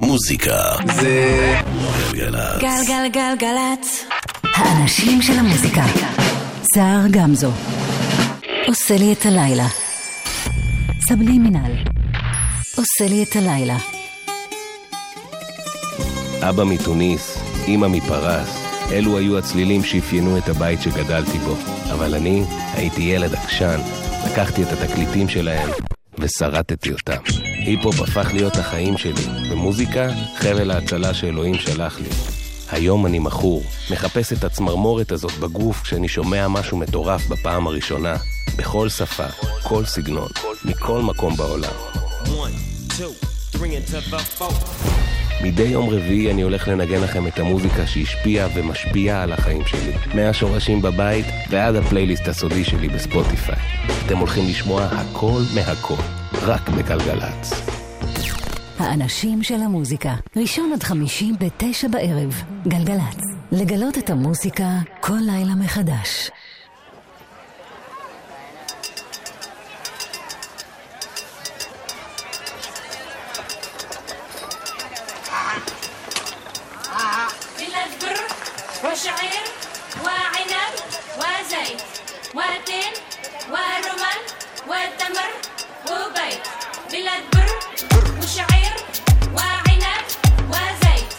מוזיקה זה גלגלצ. גלגלגלגלצ. האנשים של המוזיקה. סער גמזו. עושה לי את הלילה. סבלי מינל. עושה לי את הלילה. אבא מתוניס, אמא מפרס, אלו היו הצלילים שאפיינו את הבית שגדלתי בו. אבל אני הייתי ילד עקשן, לקחתי את התקליטים שלהם ושרטתי אותם. היפ-הופ הפך להיות החיים שלי, ומוזיקה, חבל ההצלה שאלוהים שלח לי. היום אני מכור, מחפש את הצמרמורת הזאת בגוף כשאני שומע משהו מטורף בפעם הראשונה, בכל שפה, כל סגנון, מכל מקום בעולם. מדי יום רביעי אני הולך לנגן לכם את המוזיקה שהשפיעה ומשפיעה על החיים שלי. מהשורשים בבית ועד הפלייליסט הסודי שלי בספוטיפיי. אתם הולכים לשמוע הכל מהכל, רק בגלגלצ. האנשים של המוזיקה. ראשון עד חמישי בתשע בערב. גלגלצ. לגלות את המוזיקה כל לילה מחדש. بلاد بر وشعير وعنب وزيت وتين ورمان وتمر بلاد بر وشعير وعنب وزيت.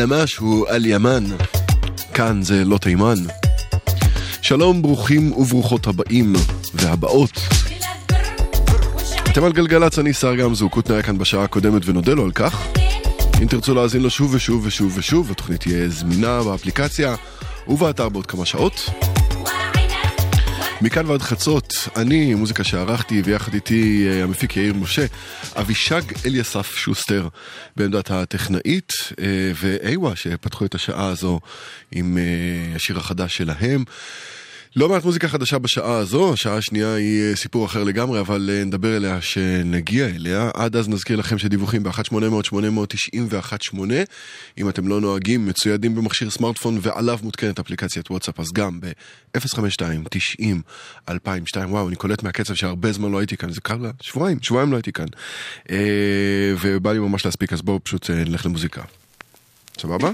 הנמש הוא אל ימן. כאן זה לא תימן. שלום, ברוכים וברוכות הבאים והבאות. אתם על גלגלצ, אני שר גמזו, קוטנר היה כאן בשעה הקודמת ונודה לו על כך. אם תרצו להאזין לו שוב ושוב ושוב ושוב, התוכנית תהיה זמינה באפליקציה ובאתר בעוד כמה שעות. מכאן ועד חצות, אני, מוזיקה שערכתי, ויחד איתי אה, המפיק יאיר משה, אבישג אליסף שוסטר בעמדת הטכנאית, אה, ואיווה שפתחו את השעה הזו עם אה, השיר החדש שלהם. לא מעט מוזיקה חדשה בשעה הזו, השעה השנייה היא אה, סיפור אחר לגמרי, אבל אה, נדבר אליה שנגיע אליה. עד אז נזכיר לכם שדיווחים ב-1800-891-8, אם אתם לא נוהגים, מצוידים במכשיר סמארטפון ועליו מותקנת אפליקציית וואטסאפ, אז גם ב-052-90-2002, וואו, אני קולט מהקצב שהרבה זמן לא הייתי כאן, זה קרה שבועיים, שבועיים לא הייתי כאן. אה, ובא לי ממש להספיק, אז בואו פשוט נלך למוזיקה. סבבה?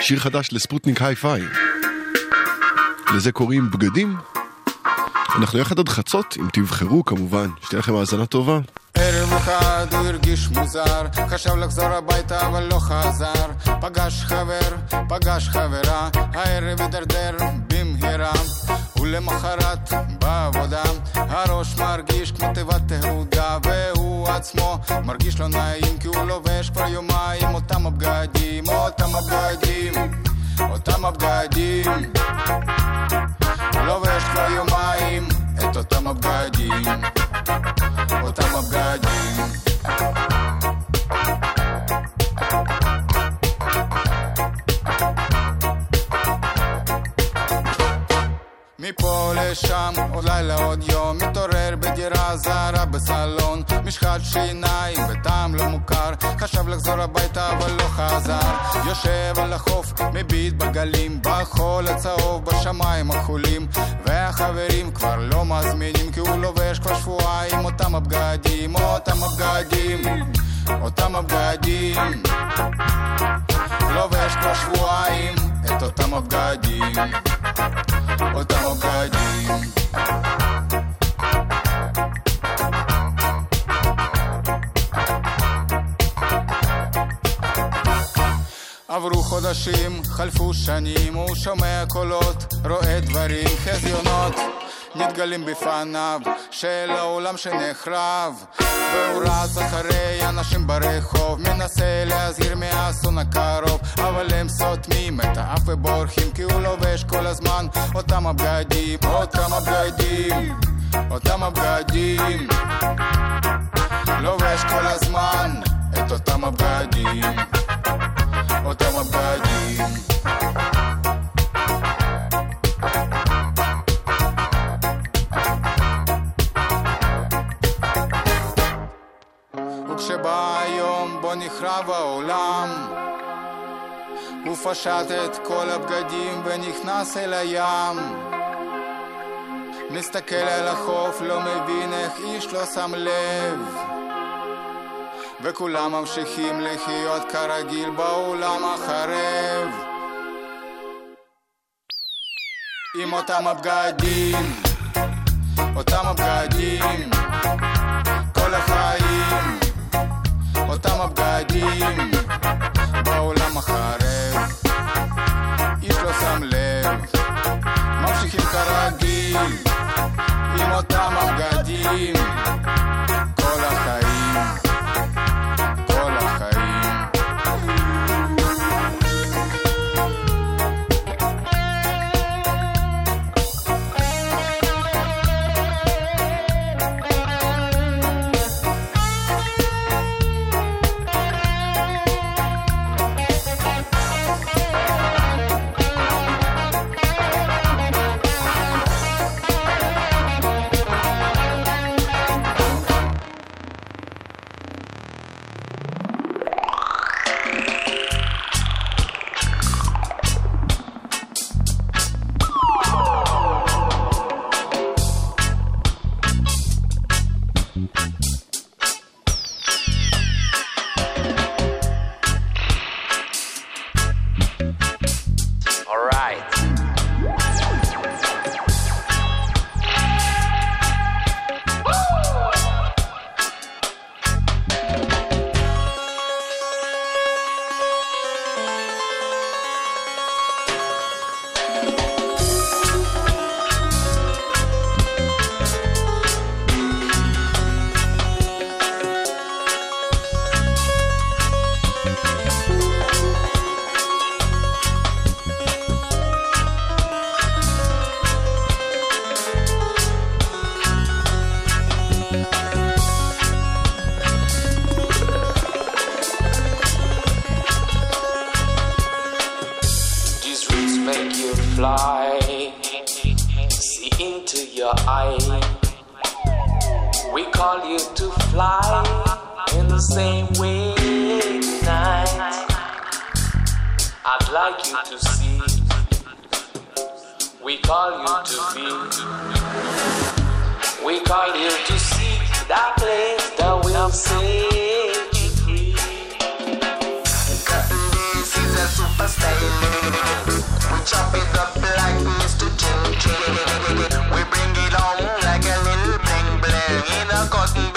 שיר חדש לספוטניק היי-פיי. לזה קוראים בגדים. אנחנו יחד עד חצות, אם תבחרו כמובן. שתהיה לכם האזנה טובה. ערב אחד הוא הרגיש מוזר, חשב לחזור הביתה אבל לא חזר. פגש חבר, פגש חברה, הערב הידרדר במהרה. ולמחרת בעבודה, הראש מרגיש כמו תיבת תהודה, והוא עצמו מרגיש לא נעים כי הוא לובש כבר יומיים אותם הבגדים, אותם הבגדים, אותם הבגדים. לובש כבר יומיים את אותם הבגדים, אותם הבגדים. מפה לשם, עוד לילה עוד יום, מתעורר בדירה זרה בסלון, משחת שיניים וטעם לא מוכר, חשב לחזור הביתה אבל לא חזר, יושב על החוף, מביט בגלים, בחול הצהוב, בשמיים החולים, והחברים כבר לא מזמינים, כי הוא לובש כבר שבועיים אותם הבגדים, אותם הבגדים, אותם הבגדים, לובש כבר שבועיים את אותם הבגדים. עברו חודשים, חלפו שנים, הוא שומע קולות, רואה דברים, חזיונות. נתגלים בפניו של העולם שנחרב והוא רץ אחרי אנשים ברחוב. מנסה להזהיר מהאסון הקרוב אבל הם סותמים את האף ובורחים כי הוא לובש כל הזמן אותם הבגדים. אותם הבגדים אותם הבגדים. לובש כל הזמן את אותם הבגדים אותם הבגדים נחרב העולם הוא פשט את כל הבגדים ונכנס אל הים. מסתכל על החוף, לא מבין איך איש לא שם לב. וכולם ממשיכים לחיות כרגיל בעולם החרב עם אותם הבגדים, אותם הבגדים כל החיים, אותם הבגדים בעולם החרב איש לא שם לב ממשיכים כרגיל עם אותם הבגדים I'd like you to see. We call you to be. We call you to see that place that will set you free. This is a super style. We chop it up like Mr. Ching. We bring it on like a little bling bling in a cotton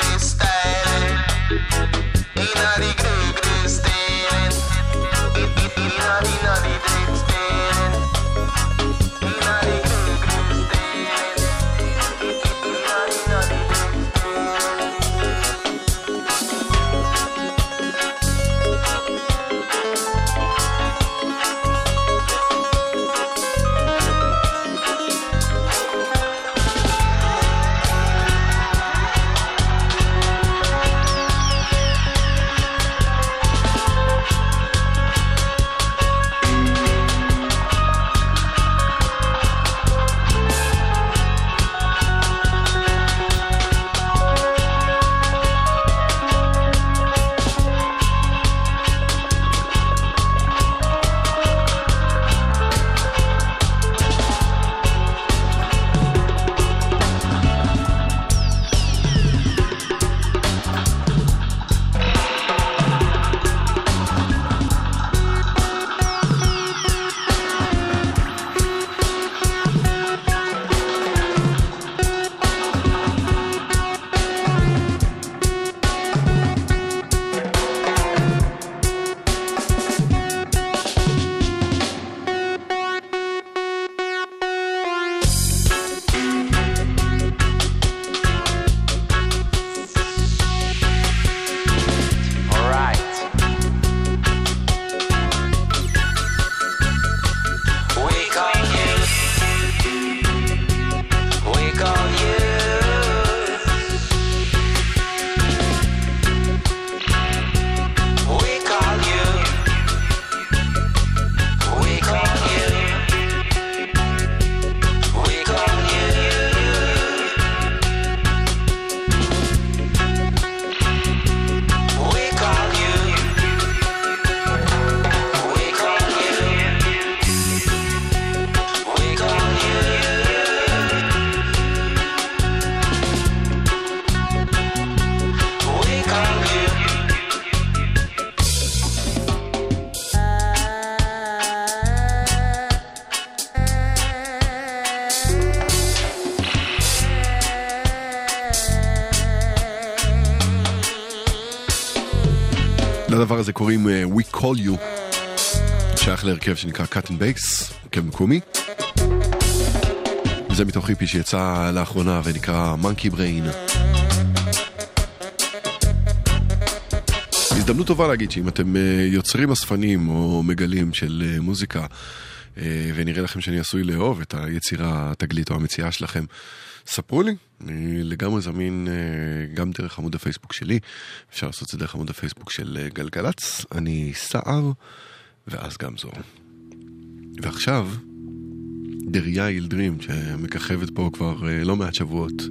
לדבר הזה קוראים אה, We Call You, שייך להרכב שנקרא cut and base, הרכב מקומי. זה מתוך היפי שיצא לאחרונה ונקרא Monkey Brain. הזדמנות טובה להגיד שאם אתם אה, יוצרים אספנים או מגלים של אה, מוזיקה, אה, ונראה לכם שאני עשוי לאהוב את היצירה, התגלית או המציאה שלכם, ספרו לי, אני לגמרי זמין אה, גם דרך עמוד הפייסבוק שלי, אפשר לעשות את זה דרך עמוד הפייסבוק של אה, גלגלצ, אני סער, ואז גם זו. ועכשיו, דריה ילדרים, שמככבת פה כבר אה, לא מעט שבועות.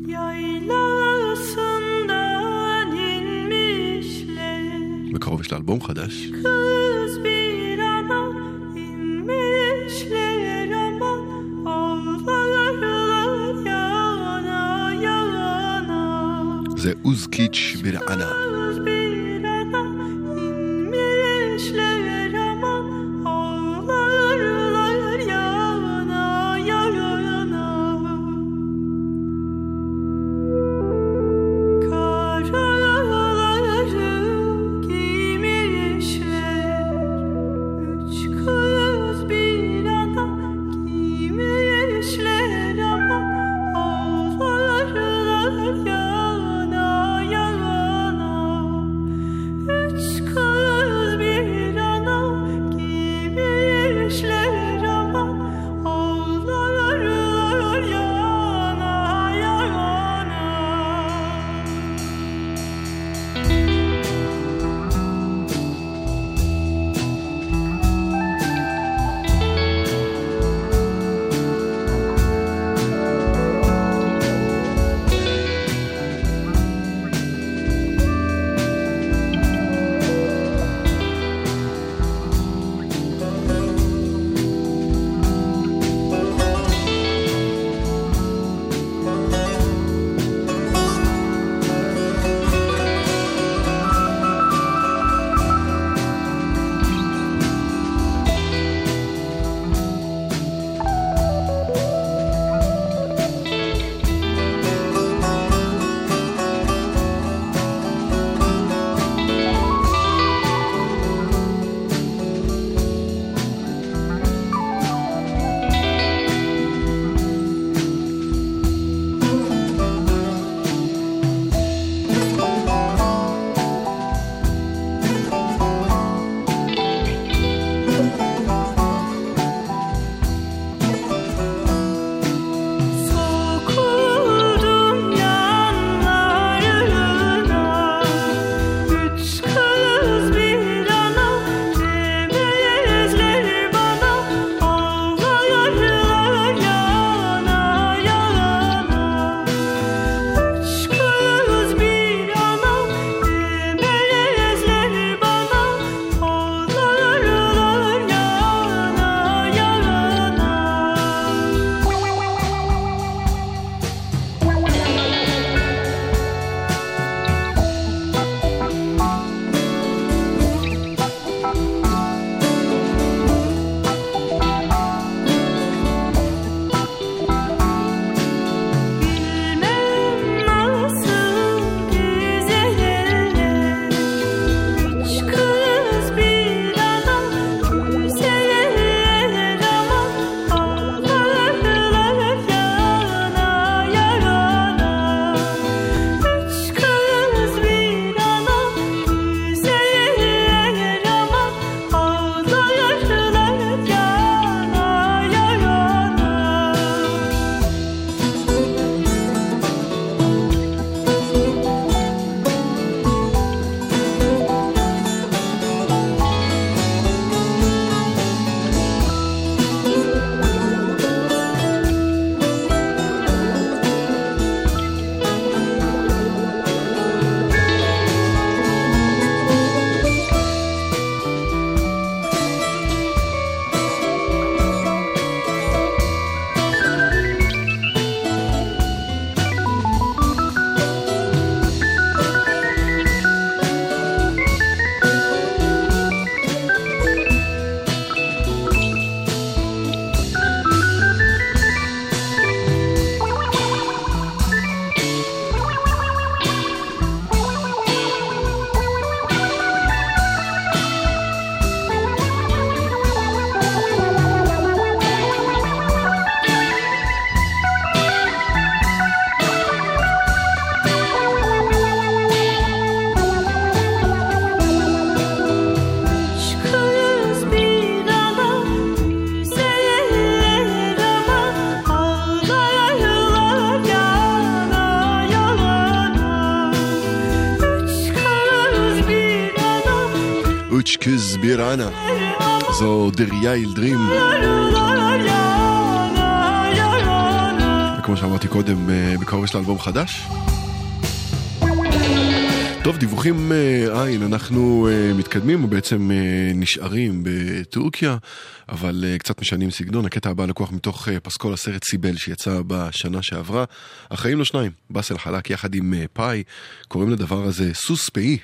בקרוב יש לה אלבום חדש. זה אוזקיץ' ברענה. דריה ילדרים. וכמו שאמרתי קודם, אה, בקרוב יש לה אלבום חדש. טוב, דיווחים אה, אין, אנחנו אה, מתקדמים, או בעצם אה, נשארים בטורקיה, אבל אה, קצת משנים סגנון. הקטע הבא לקוח מתוך אה, פסקול הסרט סיבל שיצא בשנה שעברה. החיים לא שניים, באסל חלק יחד עם אה, פאי, קוראים לדבר הזה סוס פאי.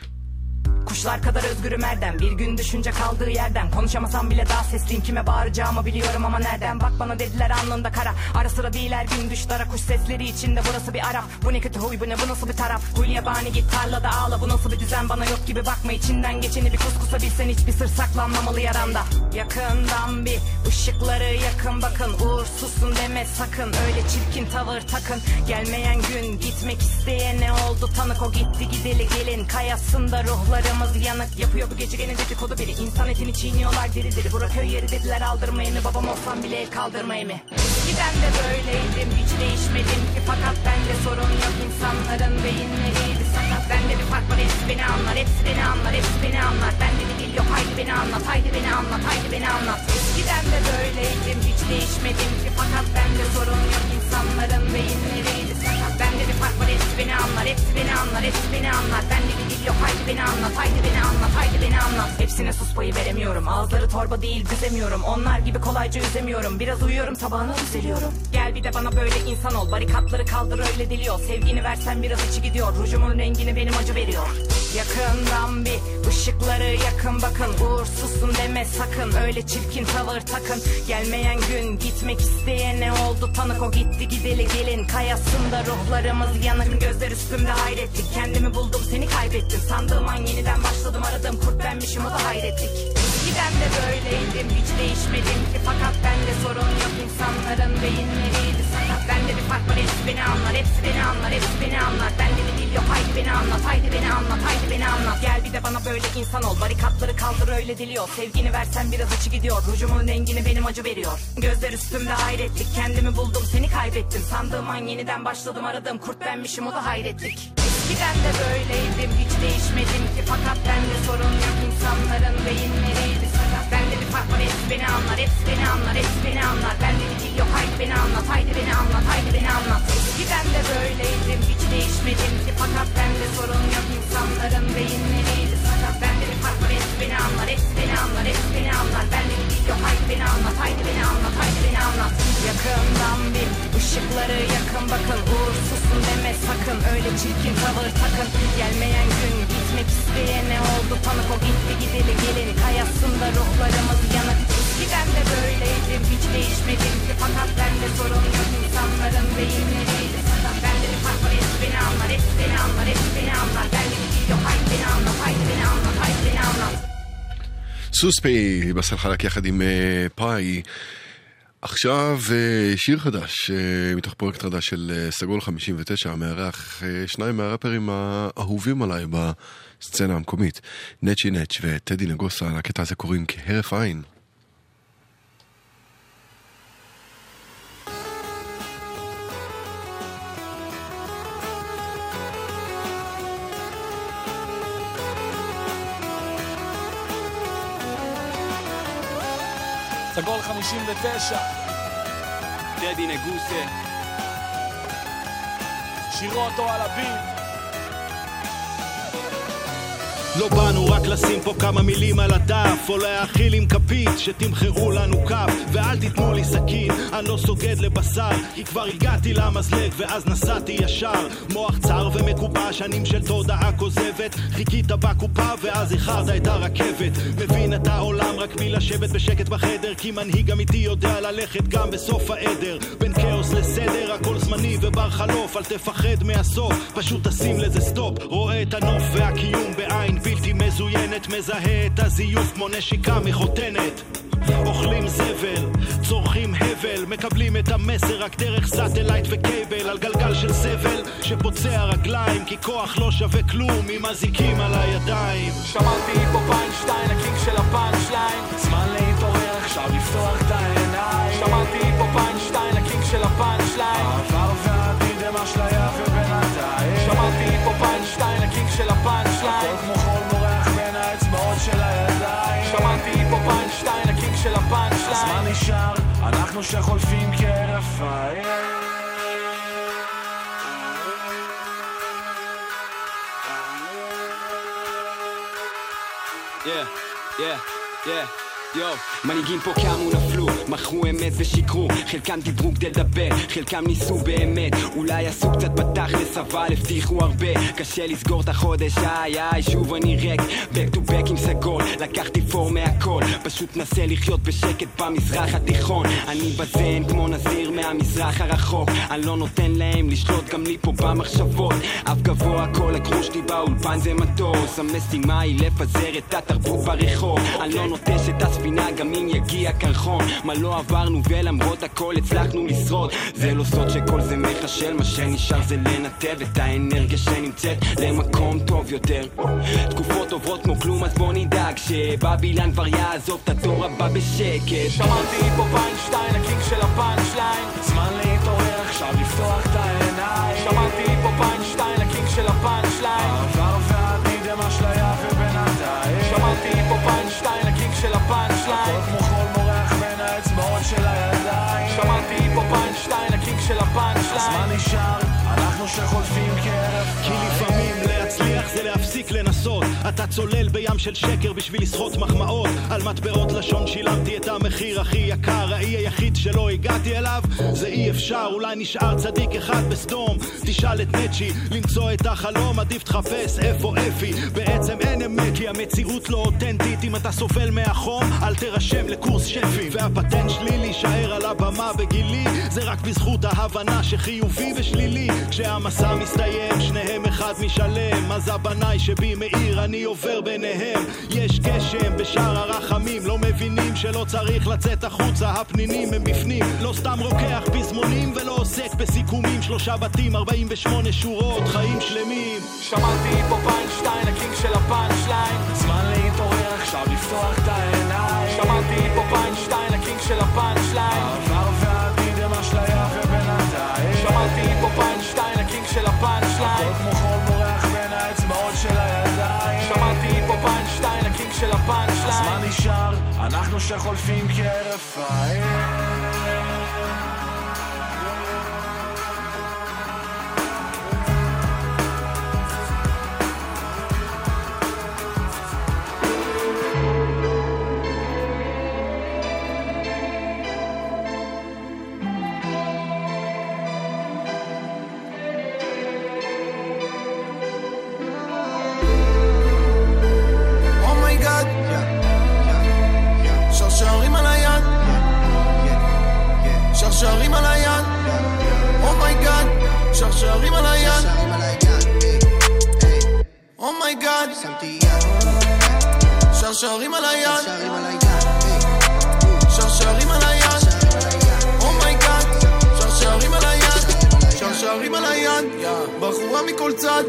Kuşlar kadar özgürüm erdem. Bir gün düşünce kaldığı yerden. Konuşamasam bile daha sesliyim. Kime bağıracağımı biliyorum ama nereden? Bak bana dediler alnında kara. Ara sıra değil her gün düşlara Kuş sesleri içinde. Burası bir Arap? Bu ne kötü huy bu ne bu nasıl bir taraf? Huy yabani git tarlada ağla. Bu nasıl bir düzen? Bana yok gibi bakma. İçinden geçeni bir kuskusa bilsen Hiçbir sır saklanmamalı yaranda. Yakından bir ışıkları yakın bakın. Uğursuzsun deme sakın. Öyle çirkin tavır takın. Gelmeyen gün gitmek isteyene oldu. Tanık O gitti gideli gelin. Kayasında ruhlarımız yanık Yapıyor bu gece gene dedikodu biri. İnsan etini çiğniyorlar diri diri Bura köy yeri dediler aldırmayı mı? Babam olsam bile el kaldırmayı mı? Eskiden de böyleydim hiç değişmedim ki. Fakat bende sorun yok insanların beyinleriydi sakat Bende bir fark var hepsi beni anlar Hepsi beni anlar hepsi beni anlar. Bende bir dil yok haydi beni anlat Haydi beni anlat haydi beni anlat. Eskiden de böyleydim hiç değişmedim ki. Fakat bende sorun yok insanların beyinleriydi sakat Bende bir fark var hepsi beni anlar Hepsi beni anlar hepsi beni anlar. Bende bir dil yok haydi beni anlat Haydi beni anlat haydi beni anlat. Hepsine sus payı veremiyorum. Ağızları torba değil düzemiyorum. Onlar gibi kolayca üzemiyorum. Biraz uyuyorum tabağına düzeliyorum Gel bir de bana böyle insan ol. Barikatları kaldır öyle dili ol Sevgini versen biraz içi gidiyor. Rujumun rengini benim acı veriyor. Yakından bir ışıkları yakın bakın. Uğursuzsun deme sakın. Öyle çirkin tavır takın. Gelmeyen gün gitmek isteyene oldu tanık. O gitti gideli gelin. Kayasında ruhlarımız yanık. Gözler üstümde hayrettik Kendimi buldum seni kaybettim. Sandığım an yeniden başladım Aradığım kurt benmişim o da hayrettik Eskiden de böyleydim hiç değişmedim. Ki Fakat bende sorun yok insanların beyinleriydi. Sakat Bende bir fark var hepsi beni anlar Hepsi beni anlar hepsi beni anlar. Bende bir dil yok haydi beni anlat Haydi beni anlat haydi beni anlat. Gel bir de bana böyle insan ol Barikatları kaldır öyle diliyor. Sevgini versen biraz içi gidiyor Rujumun rengini benim acı veriyor. Gözler üstümde hayrettik Kendimi buldum seni kaybettim. Sandığım an yeniden başladım Aradığım kurt benmişim o da hayrettik Eskiden de böyleydim hiç değişmedim ki. Fakat bende sorun yok insanların beyinleriydi. Sakat Bende bir fark var hepsi beni anlar Hepsi beni anlar hepsi beni anlar. Bende bir dil yok haydi beni anlat Haydi beni anlat haydi beni anlat. Eskiden de böyleydim hiç değişmedim ki. Fakat bende sorun yok insanların beyinleriydi var hepsi beni anlar Hepsi beni anlar hepsi beni anlar. Bende bir dil yok haydi beni anlat Haydi beni anlat haydi beni anlat Yakından bir ışıkları yakın bakın Uğursuzsun deme sakın Öyle çirkin tavır takın Gelmeyen gün gitmek isteyene oldu tanık O gitti gideli gelin Kayasında ruhlarımız yanık Eskiden de böyleydim hiç değişmedim ki Fakat bende sorun yok insanların beyinleriydi sakat Bende bir fark var beni anlar Hepsi beni anlar hepsi beni anlar Bende bir סוס פאי, באסל חלק יחד עם אה, פאי. עכשיו אה, שיר חדש אה, מתוך פרויקט חדש של סגול 59, המארח שניים מהראפרים האהובים עליי בסצנה המקומית, נצ'י נץ' וטדי נגוסה, לקטע הזה קוראים כהרף עין. סגול 59, דדי נגוסה, שירו אותו על ה beat. לא באנו רק לשים פה כמה מילים על הדף או להאכיל עם כפית שתמחרו לנו כף. ואל תיתנו לי סכין, אני לא סוגד לבשר. כי כבר הגעתי למזלג ואז נסעתי ישר. מוח צר ומקובע, שנים של תודעה כוזבת. חיכית בקופה ואז איחרת את הרכבת. מבין את העולם רק מלשבת בשקט בחדר. כי מנהיג אמיתי יודע ללכת גם בסוף העדר. בין כאוס לסדר הכל זמני ובר חלוף אל תפחד מהסוף פשוט תשים לזה סטופ רואה את הנוף והקיום בעין בלתי מזוינת מזהה את הזיוף כמו נשיקה מחותנת אוכלים זבל, צורכים הבל, מקבלים את המסר רק דרך satellite ו cable על גלגל של סבל שפוצע רגליים כי כוח לא שווה כלום עם אזיקים על הידיים שמעתי פה פיינשטיין, ה king של ה punch line. זמן להתעורר, עכשיו לפתוח את העיניים. אנחנו שחולפים עין Yeah, yeah, yeah. מנהיגים פה קמו נפלו, מכרו אמת ושיקרו חלקם דיברו כדי לדבר, חלקם ניסו באמת אולי עשו קצת בתכלס אבל הבטיחו הרבה קשה לסגור את החודש, איי איי, שוב אני ריק back to back עם סגול, לקחתי פור מהכל פשוט נסה לחיות בשקט במזרח התיכון אני בזן כמו נזיר מהמזרח הרחוק אני לא נותן להם לשלוט גם לי פה במחשבות אף גבוה כל לקחו שלי באולפן זה מטוס המשימה היא לפזר את התרבות ברחוב אני לא נוטש את הספינה גם אם יגיע קרחון. מה לא עברנו ולמרות הכל הצלחנו לשרוד. זה לא סוד שכל זה מחשל מה שנשאר זה לנתב את האנרגיה שנמצאת למקום טוב יותר. תקופות עוברות כמו כלום אז בוא נדאג שבבילון כבר יעזוב את הדור הבא בשקט. שמעתי פה פיינשטיין, ה king של ה punch line זמן להתעורר עכשיו לפתוח אתה צולל בים של שקר בשביל לסחוט מחמאות. על מטבעות לשון שילמתי את המחיר הכי יקר האי היחיד שלא הגעתי אליו. זה אי אפשר אולי נשאר צדיק אחד בסדום. תשאל את נצ'י למצוא את החלום עדיף תחפש איפה אפי. בעצם אין אמת כי המציאות לא אותנטית. אם אתה סובל מהחום אל תירשם לקורס שפים והפטנט שלי להישאר על הבמה בגילי זה רק בזכות ההבנה שחיובי ושלילי. כשהמסע מסתיים שניהם אחד משלם. אז הבנאי שבי מאיר אני עובר ביניהם. יש גשם בשער הרחמים לא מבינים שלא צריך לצאת החוצה הפנינים הם בפנים. לא סתם רוקח פזמונים ולא עוסק בסיכומים. שלושה בתים 48 שורות חיים שלמים. שמעתי פה פיינשטיין, ה king של ה punch line זמן להתעורר עכשיו לפתוח את העיניים. שמעתי פה פיינשטיין, הקינג של הפאנצ' שחולפים כהרף שרשרים על היד oh my God שרשרים על היד oh my God שרשרים על היד שרשרים על היד oh my God שרשרים על היד שרשרים על היד בחורה מכל צד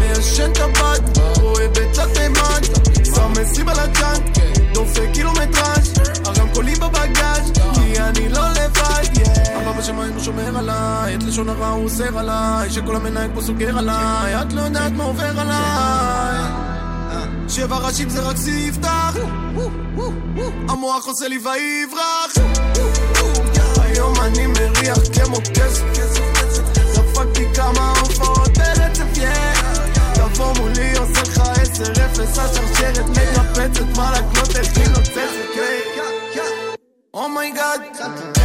מעשן טבעת רואה בתלת מימד שם משים על הג'אנט דופק קילומטראז' הרמקולים בבגאז' כי אני לא לבד אבא בשמיים הוא שומר עליי את לשון הרע הוא אוסר עליי שכל המנהג פה סוגר עליי את לא יודעת מה עובר עליי שבע ראשים זה רק ספתח המוח עושה לי ויברח היום אני מריח כמו כסף דפקתי כמה הופעות ברצף, yeah תבוא מולי עושה לך עשר אפס השרשרת מנפצת מה לקנות איך היא נוצצת, oh my God שרשרים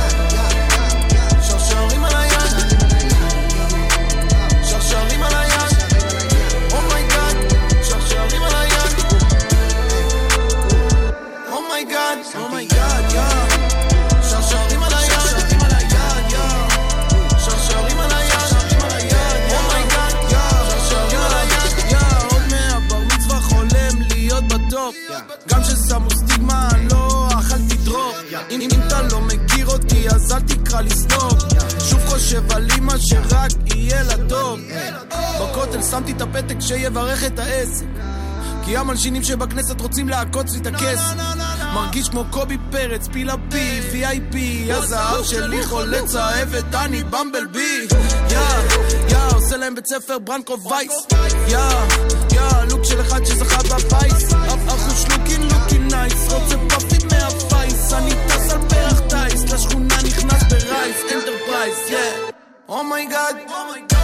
את העסק. כי המלשינים שבכנסת רוצים לעקוץ לי את הכס לא, לא, לא, מרגיש כמו קובי פרץ, פילה פי, VIP, הזהב שלי חולה צהבת, אני במבל בי. יא, יא, עושה להם בית ספר ברנקו וייס. יא, יא, לוק של אחד שזכה בפיס. אחוז שלוקין לוקין נייס, רוצה פאפים מהפייס. אני טס על פרח טייס, לשכונה נכנס ברייס, אנטרפרייס, יא. אומייגאד, אומייגאד.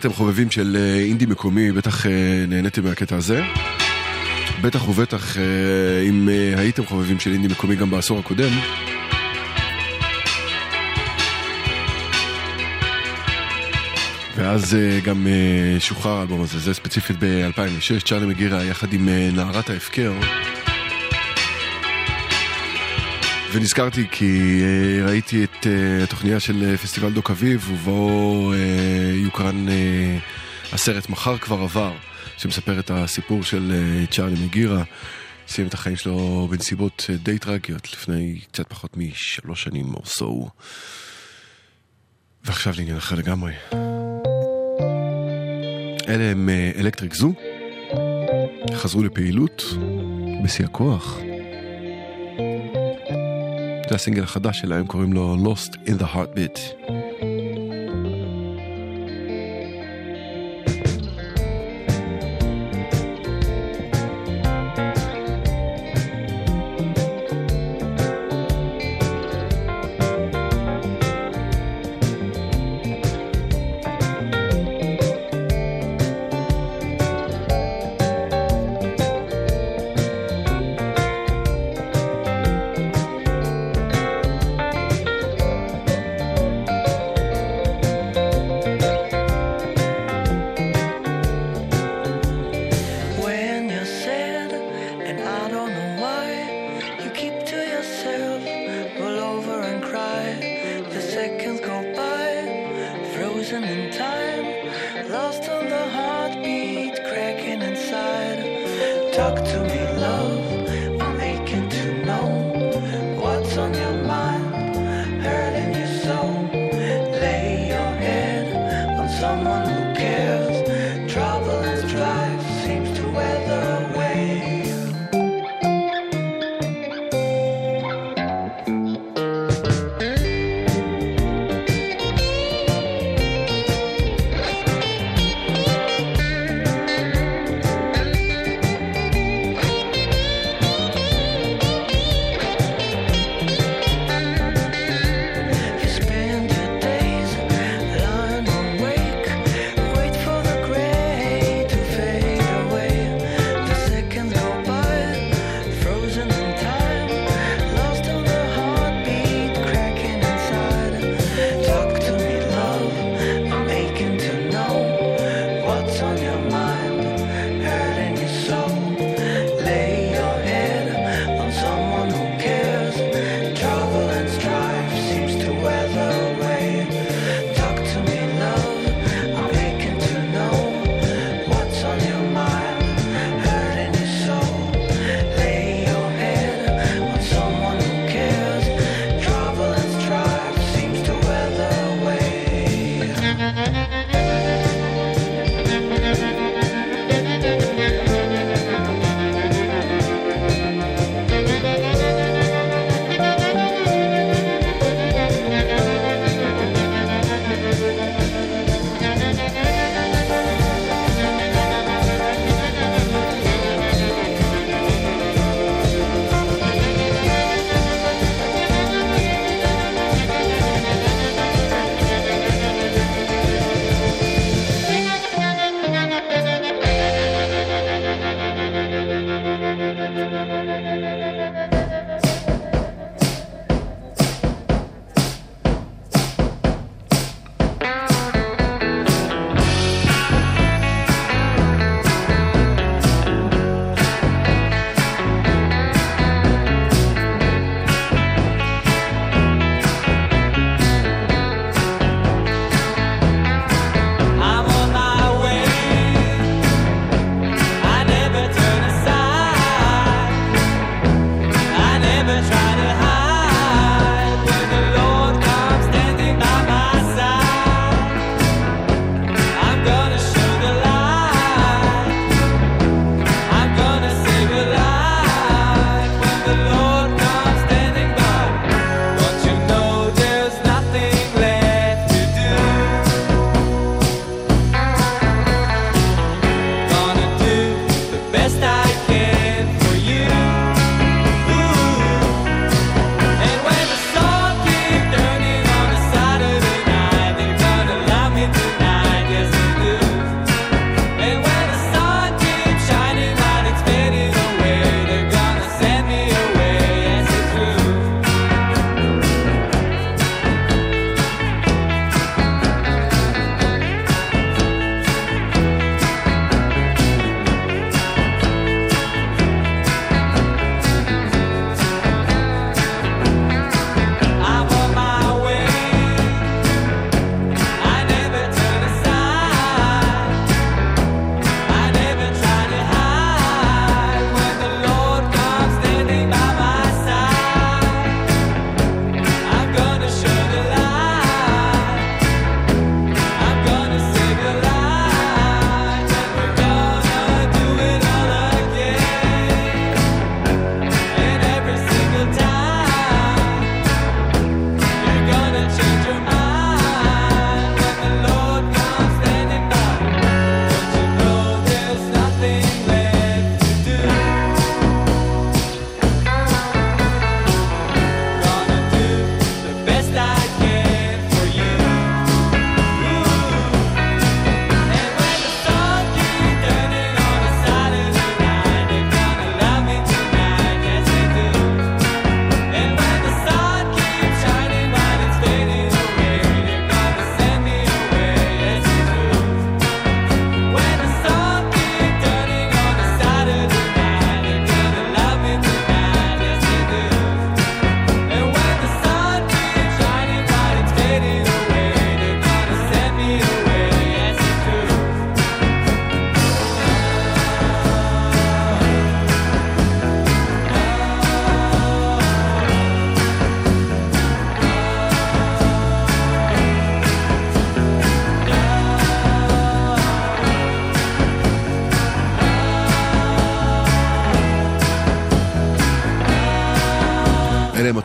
אתם חובבים של אה, אינדי מקומי, בטח אה, נהניתם מהקטע הזה. בטח ובטח אה, אם הייתם חובבים של אינדי מקומי גם בעשור הקודם. ואז גם שוחרר האלבום הזה, זה ספציפית ב-2006, צ'ארלי מגירה יחד עם נערת ההפקר. ונזכרתי כי אה, ראיתי את אה, התוכניה של אה, פסטיבל דוק אביב, ובו יוקרן הסרט מחר כבר עבר, שמספר את הסיפור של צ'ארלי מגירה. סיים את החיים שלו בנסיבות די טרגיות, לפני קצת פחות משלוש שנים או סו. ועכשיו לעניין אחר לגמרי. אלה הם אלקטריק זו, חזרו לפעילות בשיא הכוח. זה הסינגל החדש שלהם, קוראים לו Lost in the Heartbeat. talk to me, love.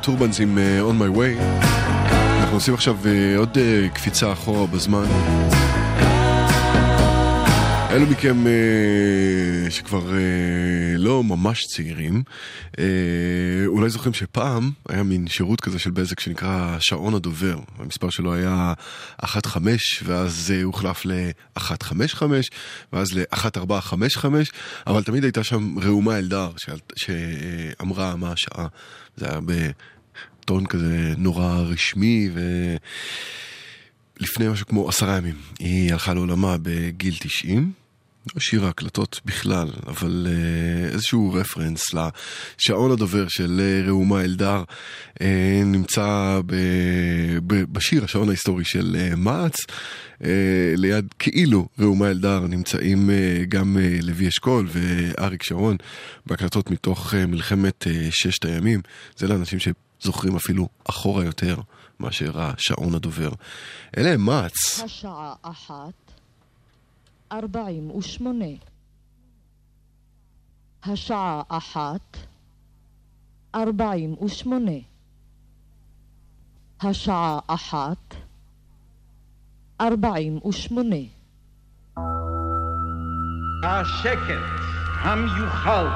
הטורבנס עם אה, On My Way. אנחנו עושים עכשיו אה, עוד אה, קפיצה אחורה בזמן. אלו מכם שכבר לא ממש צעירים, אולי זוכרים שפעם היה מין שירות כזה של בזק שנקרא שעון הדובר. המספר שלו היה 1-5, ואז הוחלף ל-155, ואז ל-1455, אבל תמיד הייתה שם ראומה אלדר שאמרה מה השעה. זה היה בטון כזה נורא רשמי ו... לפני משהו כמו עשרה ימים. היא הלכה לעולמה בגיל 90. לא שיר ההקלטות בכלל, אבל אה, איזשהו רפרנס לשעון הדובר של אה, ראומה אלדר אה, נמצא ב, ב, בשיר השעון ההיסטורי של אה, מע"צ. אה, ליד כאילו ראומה אלדר נמצאים אה, גם לוי אשכול ואריק שרון בהקלטות מתוך מלחמת ששת הימים. זה לאנשים שזוכרים אפילו אחורה יותר מאשר השעון הדובר. אלה הם מע"צ. השעה אחת, ארבעים ושמונה. השעה אחת, ארבעים ושמונה. השעה אחת, ארבעים ושמונה. השקט המיוחד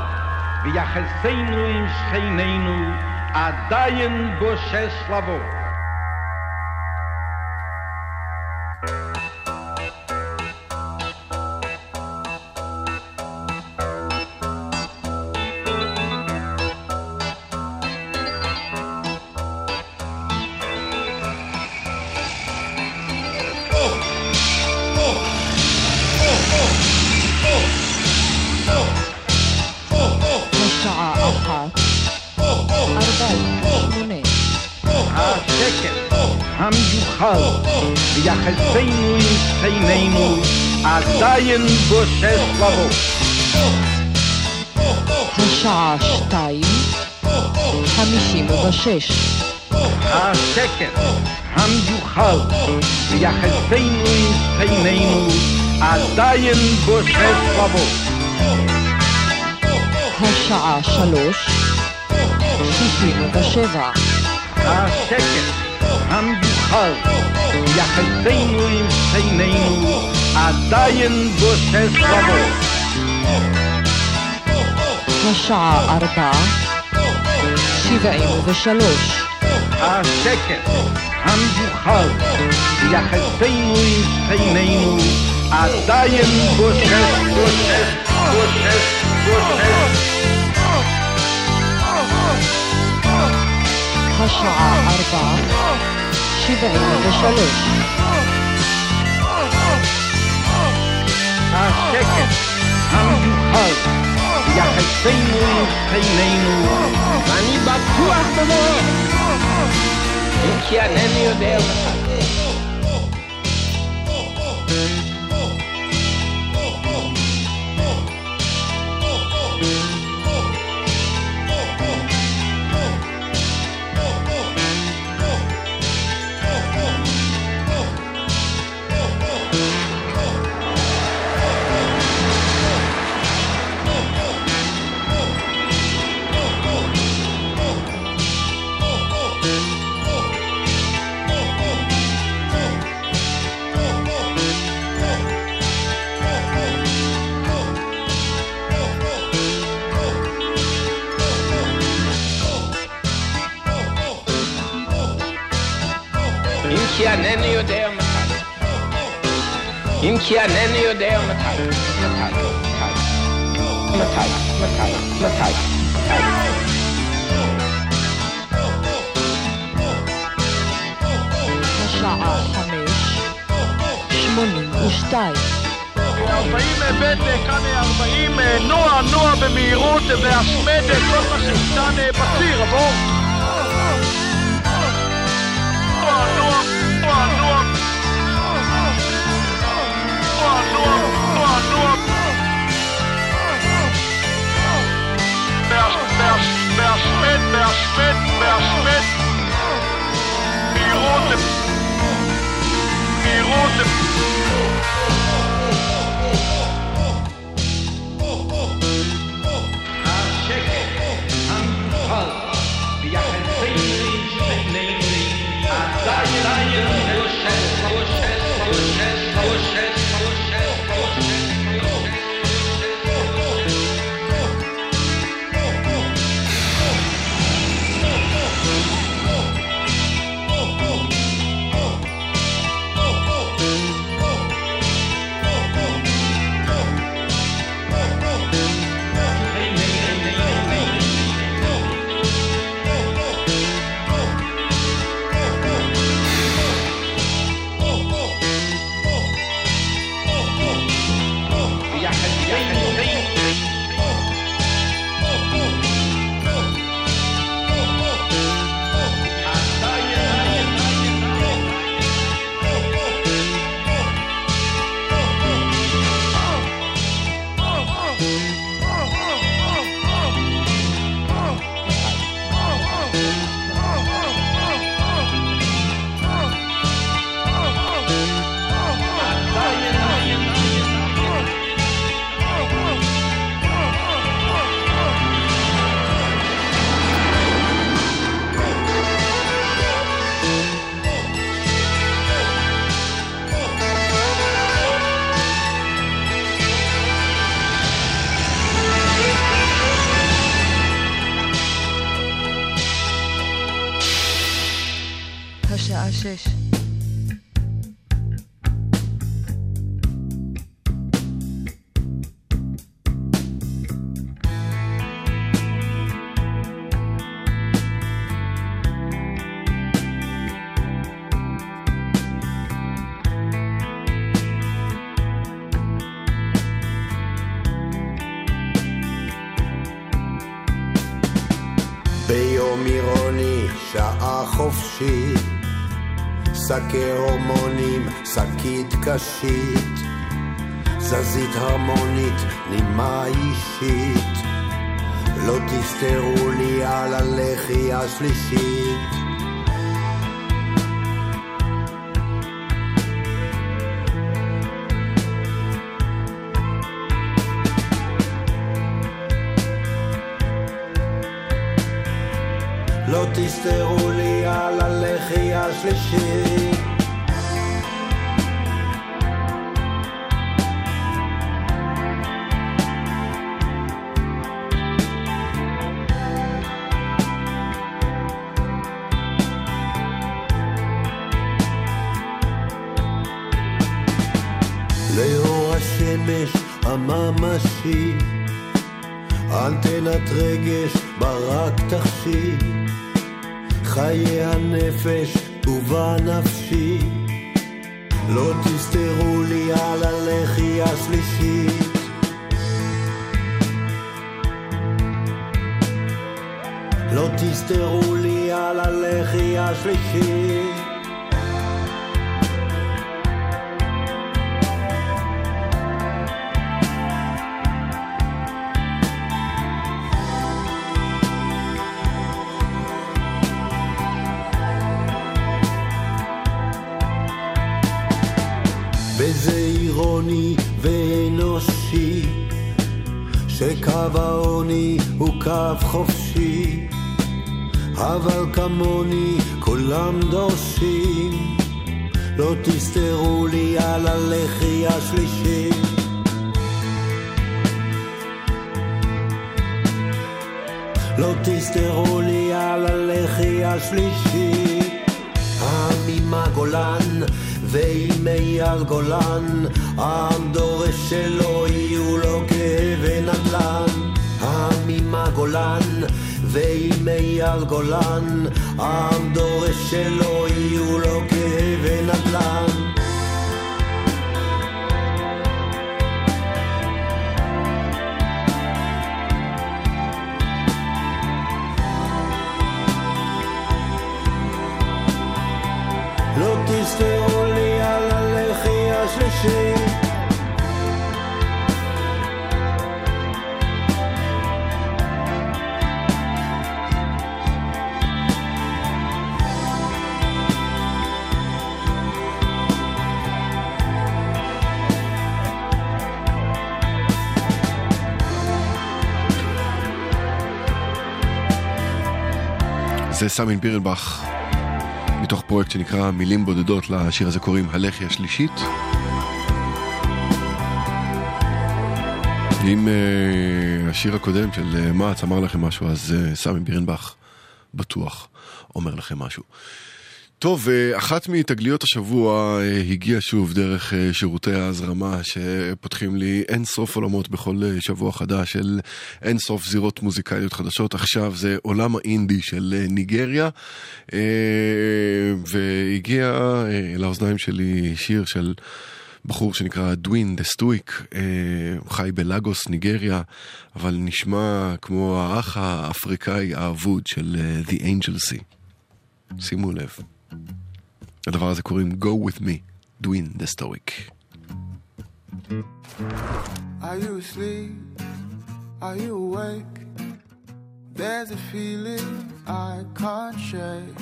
ביחסינו עם שכנינו עדיין בושש לבוא. ביחסינו עם שכנינו עדיין בושש לבוא. השעה שתיים, חמישים ושש. השקט המיוחד ביחסינו עם שכנינו עדיין בושש לבוא. השעה שלוש, שישים ושבע. השקט המיוחד يحسين ويمشينين عداين بوش الصبو والشعة أربعة سبعين وثلاث عشكر عم بخار يحسين ويمشينين عداين بوش بوش بوش بوش خشعة أربعة Deixa luz. Achei que vem, né? deixa eu ler. Que anêmio dela. כי אינני יודע מתי. מתי? מתי? מתי? מתי? מתי? השעה חמש, שמונים ושתיים. 40 בדק, כאן 40 נוע, נוע במהירות והשמד כל מה שניתן בציר, עבור. Schmidt, Herr Schmidt. Die rote, die rote. Check it, I'm full. Wir können friedlich mitleben. שקית קשית, זזית הרמונית, נימה אישית, לא תסתרו לי על הלחי השלישית. שקו העוני הוא קו חופשי אבל כמוני כולם דורשים. לא תסתרו לי על הלחי השלישי. לא תסתרו לי על הלחי השלישי. העם מהגולן ועם אייל גולן העם דורש שלא יהיו לו כאבי נדל"ן העם מהגולן ועם אייל גולן העם דורש שלא יהיו לו כאבי נדל"ן לא תסתרו זה סמין בירנבך, מתוך פרויקט שנקרא מילים בודדות, לשיר הזה קוראים הלחי השלישית. אם uh, השיר הקודם של uh, מעץ אמר לכם משהו, אז uh, סמי בירנבך בטוח אומר לכם משהו. טוב, uh, אחת מתגליות השבוע uh, הגיעה שוב דרך uh, שירותי ההזרמה שפותחים לי אין סוף עולמות בכל שבוע חדש של אין סוף זירות מוזיקליות חדשות. עכשיו זה עולם האינדי של ניגריה, והגיע לאוזניים שלי שיר של... בחור שנקרא דווין דה סטוויק, חי בלאגוס, ניגריה, אבל נשמע כמו האח האפריקאי האבוד של אה, The Angel Sea. שימו לב. לדבר הזה קוראים Go With Me, דווין דה סטוויק. Are you asleep? Are you awake? There's a feeling I can't shake.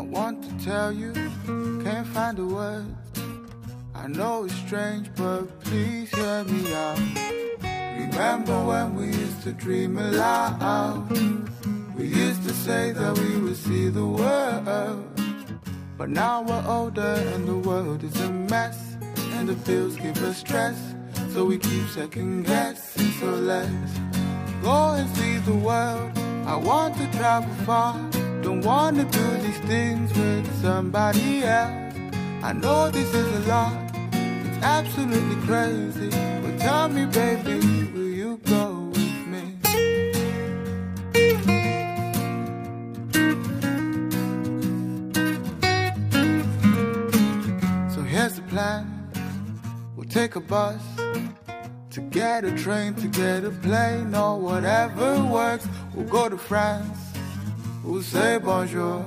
I want to tell you, can't find the words. I know it's strange, but please hear me out. Remember when we used to dream aloud? We used to say that we would see the world. But now we're older and the world is a mess. And the pills give us stress. So we keep second guessing. So let's go and see the world. I want to travel far Don't wanna do these things with somebody else. I know this is a lot, it's absolutely crazy. But tell me, baby, will you go here's the plan we'll take a bus to get a train, to get a plane, or whatever works. We'll go to France, we'll say bonjour.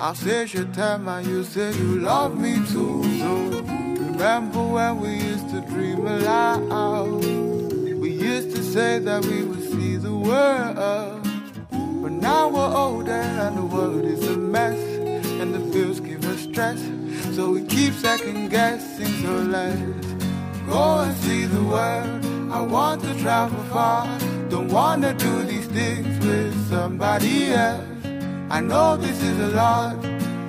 I'll say je t'aime and you say you love me too. So remember when we used to dream aloud? We used to say that we would see the world. But now we're older and the world is a mess. And the bills give us stress. So we keep second guessing. So let's go and see the world. I want to travel far. Don't wanna do these things with somebody else. I know this is a lot,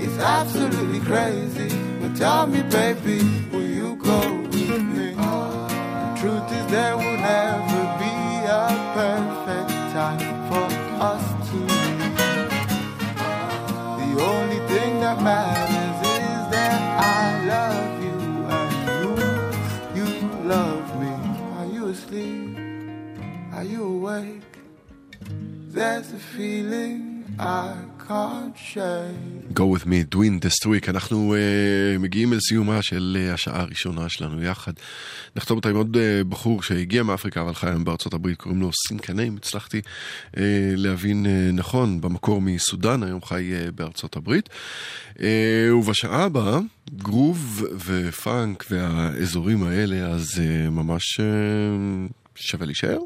it's absolutely crazy. But tell me, baby, will you go with me? The truth is, there will never be a perfect Go with me, Dwin the Streak. אנחנו uh, מגיעים אל סיומה של uh, השעה הראשונה שלנו יחד. נחתום אותה עם עוד uh, בחור שהגיע מאפריקה אבל חי היום בארצות הברית, קוראים לו סינקנה, אם הצלחתי uh, להבין uh, נכון, במקור מסודאן, היום חי uh, בארצות הברית. Uh, ובשעה הבאה, גרוב ופאנק והאזורים האלה, אז uh, ממש uh, שווה להישאר.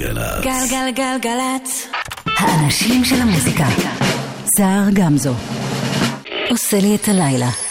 גלגלצ. גלגלגלגלצ. האנשים של המוזיקה. סער גמזו. עושה לי את הלילה.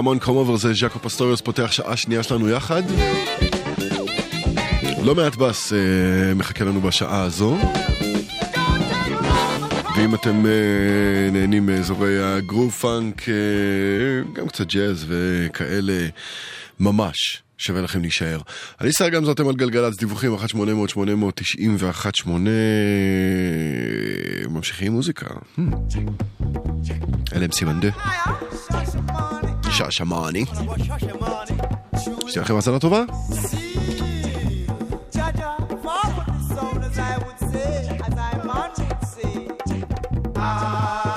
Come On, Come Over זה ג'קו פסטוריוס פותח שעה שנייה שלנו יחד. לא מעט בס אה, מחכה לנו בשעה הזו. ואם אתם אה, נהנים מאזורי הגרוב פאנק, אה, גם קצת ג'אז וכאלה, ממש. שווה לכם להישאר. אני שר זאתם על גלגלצ, דיווחים 1-800-891-8... ממשיכים מוזיקה. אלה הם סימן דה. שעשמני. שתהיה לכם האזנה טובה. Ah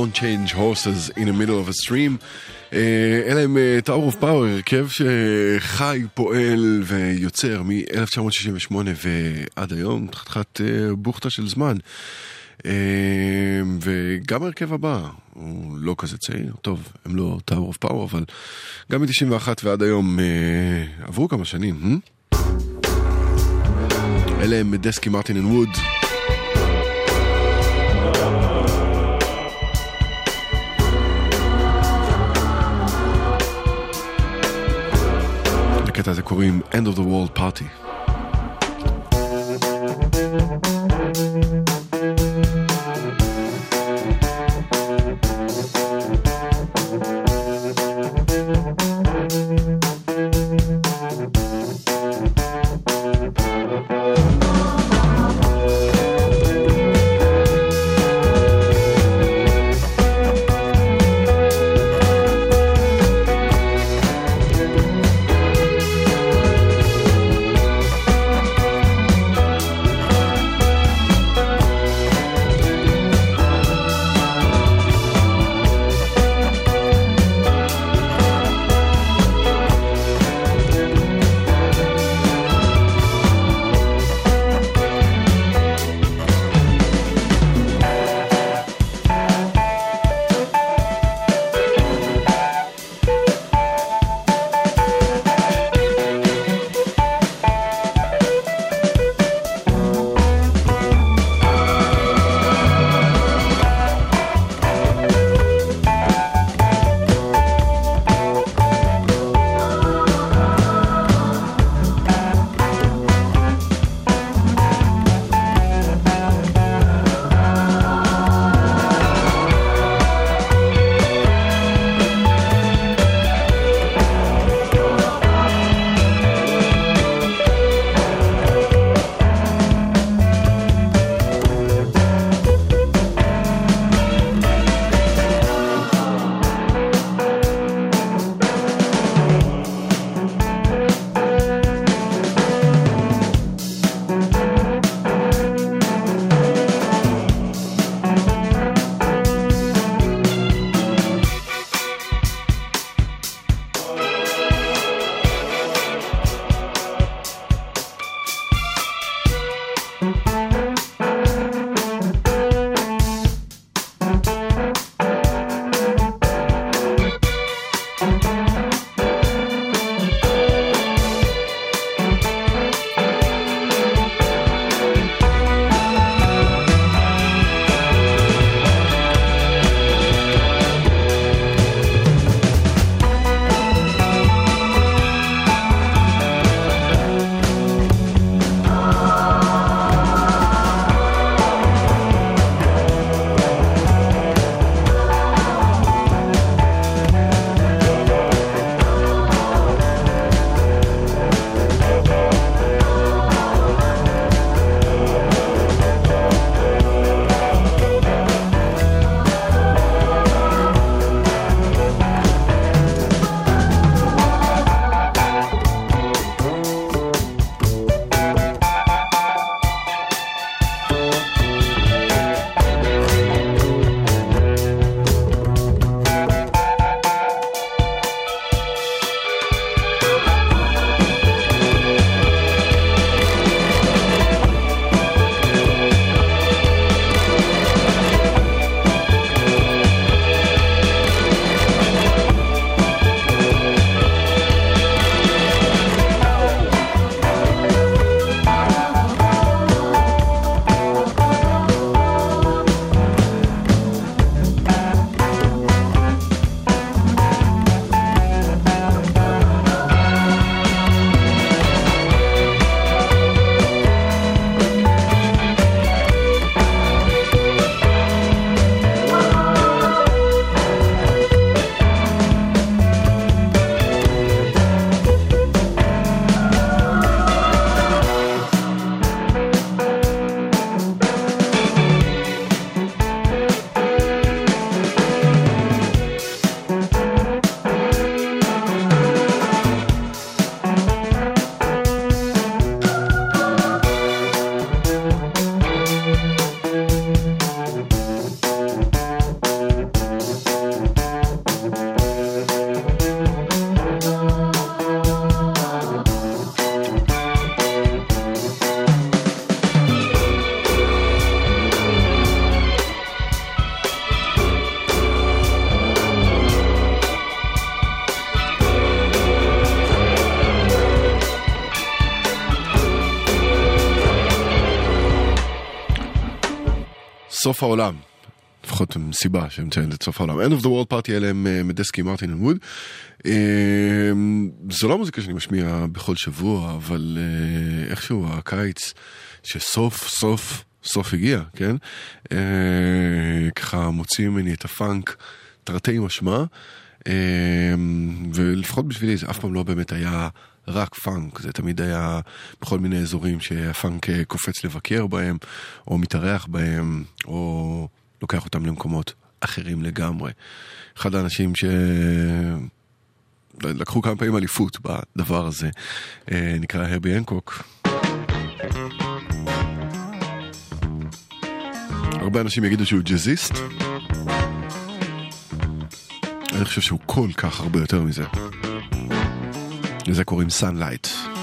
Don't Change Horses in the Middle of a Stream. אה, אלה הם אה, טאור Power, הרכב שחי, פועל ויוצר מ-1968 ועד היום, חתיכת אה, בוכטה של זמן. וגם ההרכב הבא הוא לא כזה צעיר, טוב, הם לא טאור Power, אבל גם מ-91 ועד היום עברו כמה שנים. אלה הם דסקי מרטין אנד ווד. לקטע הזה קוראים End of the World Party. סוף העולם. לפחות סיבה שמציינת את סוף העולם. End of the World Party אלה הם אה, מדסקי מרטין ווד. אה, זו לא מוזיקה שאני משמיע בכל שבוע, אבל אה, איכשהו הקיץ שסוף סוף סוף הגיע, כן? ככה מוציא ממני את הפאנק תרתי משמע, ולפחות בשבילי זה אף פעם לא באמת היה רק פאנק, זה תמיד היה בכל מיני אזורים שהפאנק אה, קופץ לבקר בהם, או מתארח בהם, או לוקח אותם למקומות אחרים לגמרי. אחד האנשים ש... לקחו כמה פעמים אליפות בדבר הזה, אה, נקרא הרבי הנקוק. הרבה אנשים יגידו שהוא ג'אזיסט. אני חושב שהוא כל כך הרבה יותר מזה. לזה קוראים Sunlight.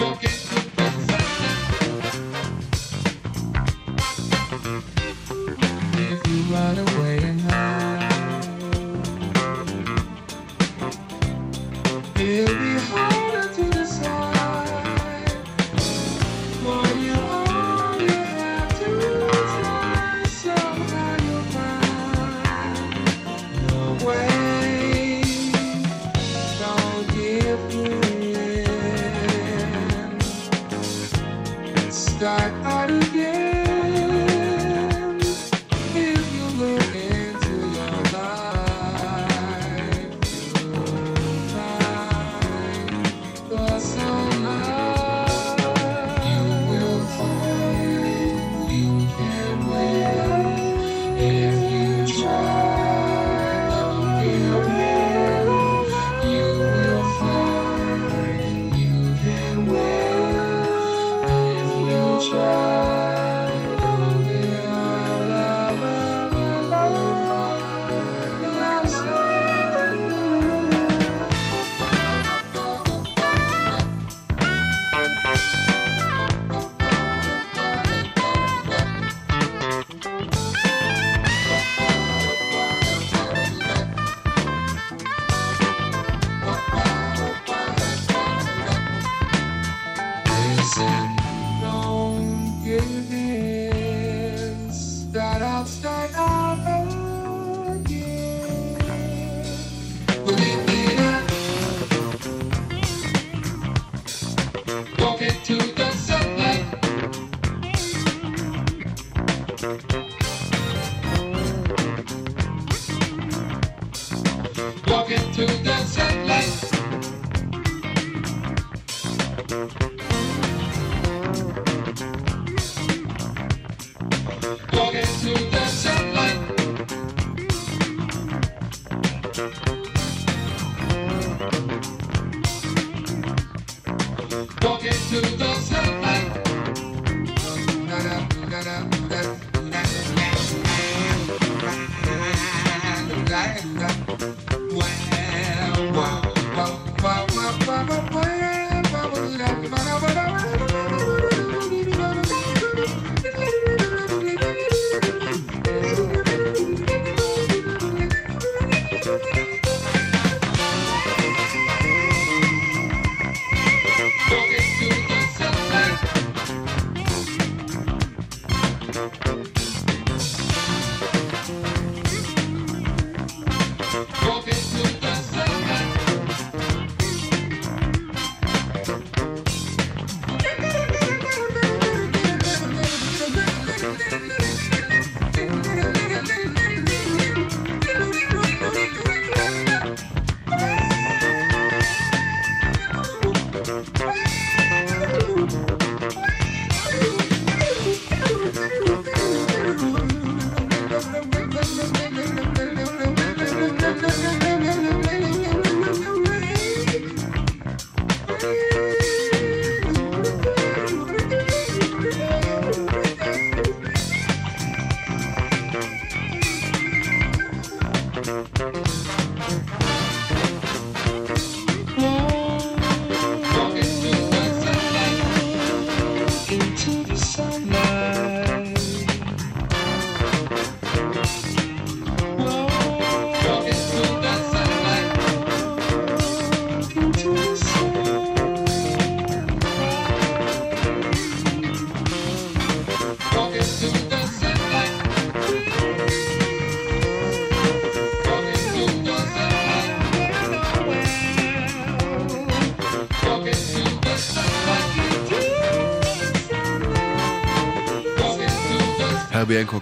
talking.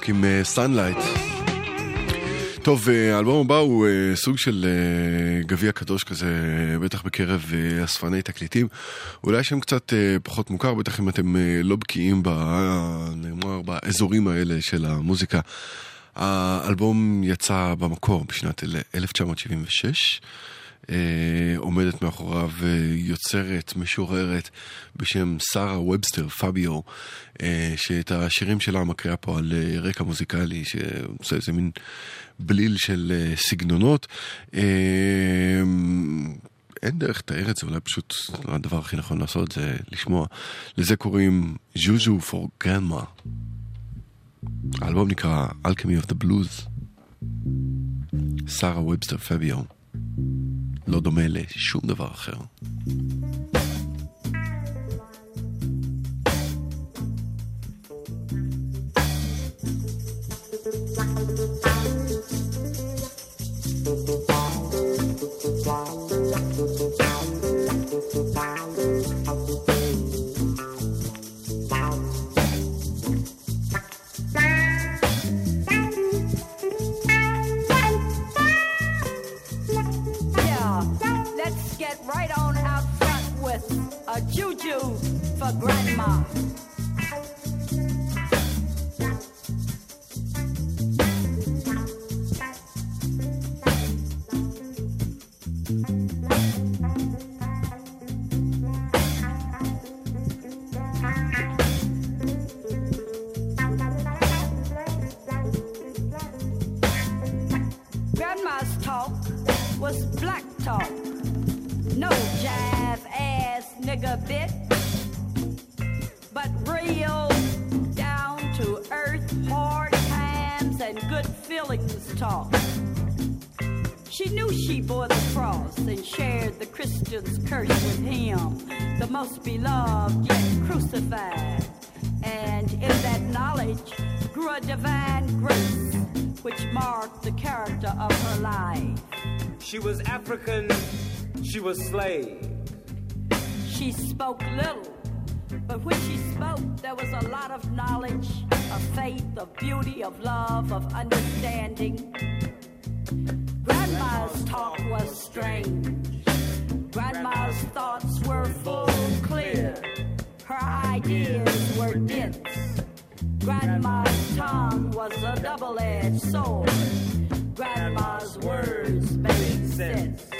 עם Sunlight. טוב, אה, האלבום הבא הוא אה, סוג של אה, גביע קדוש כזה, בטח בקרב אה, אספני תקליטים. אולי שם קצת אה, פחות מוכר, בטח אם אתם אה, לא בקיאים ב- נאמר, באזורים האלה של המוזיקה. האלבום יצא במקור בשנת 1976. אה, עומדת מאחוריו אה, יוצרת, משוררת בשם שרה ובסטר פביו, אה, שאת השירים שלה מקריאה פה על רקע מוזיקלי, שעושה איזה מין בליל של סגנונות. אין דרך לתאר את זה, אולי פשוט הדבר הכי נכון לעשות זה לשמוע. לזה קוראים ז'וז'ו פור גרנמה. האלבום נקרא Alchemy of the Blues. שרה ובסטר פביו. לא דומה לשום דבר אחר. Grandma. African, she was slave. She spoke little, but when she spoke, there was a lot of knowledge, of faith, of beauty, of love, of understanding. Grandma's talk was strange. Grandma's thoughts were full, clear. Her ideas were dense. Grandma's tongue was a double edged sword. Grandma's words made sense.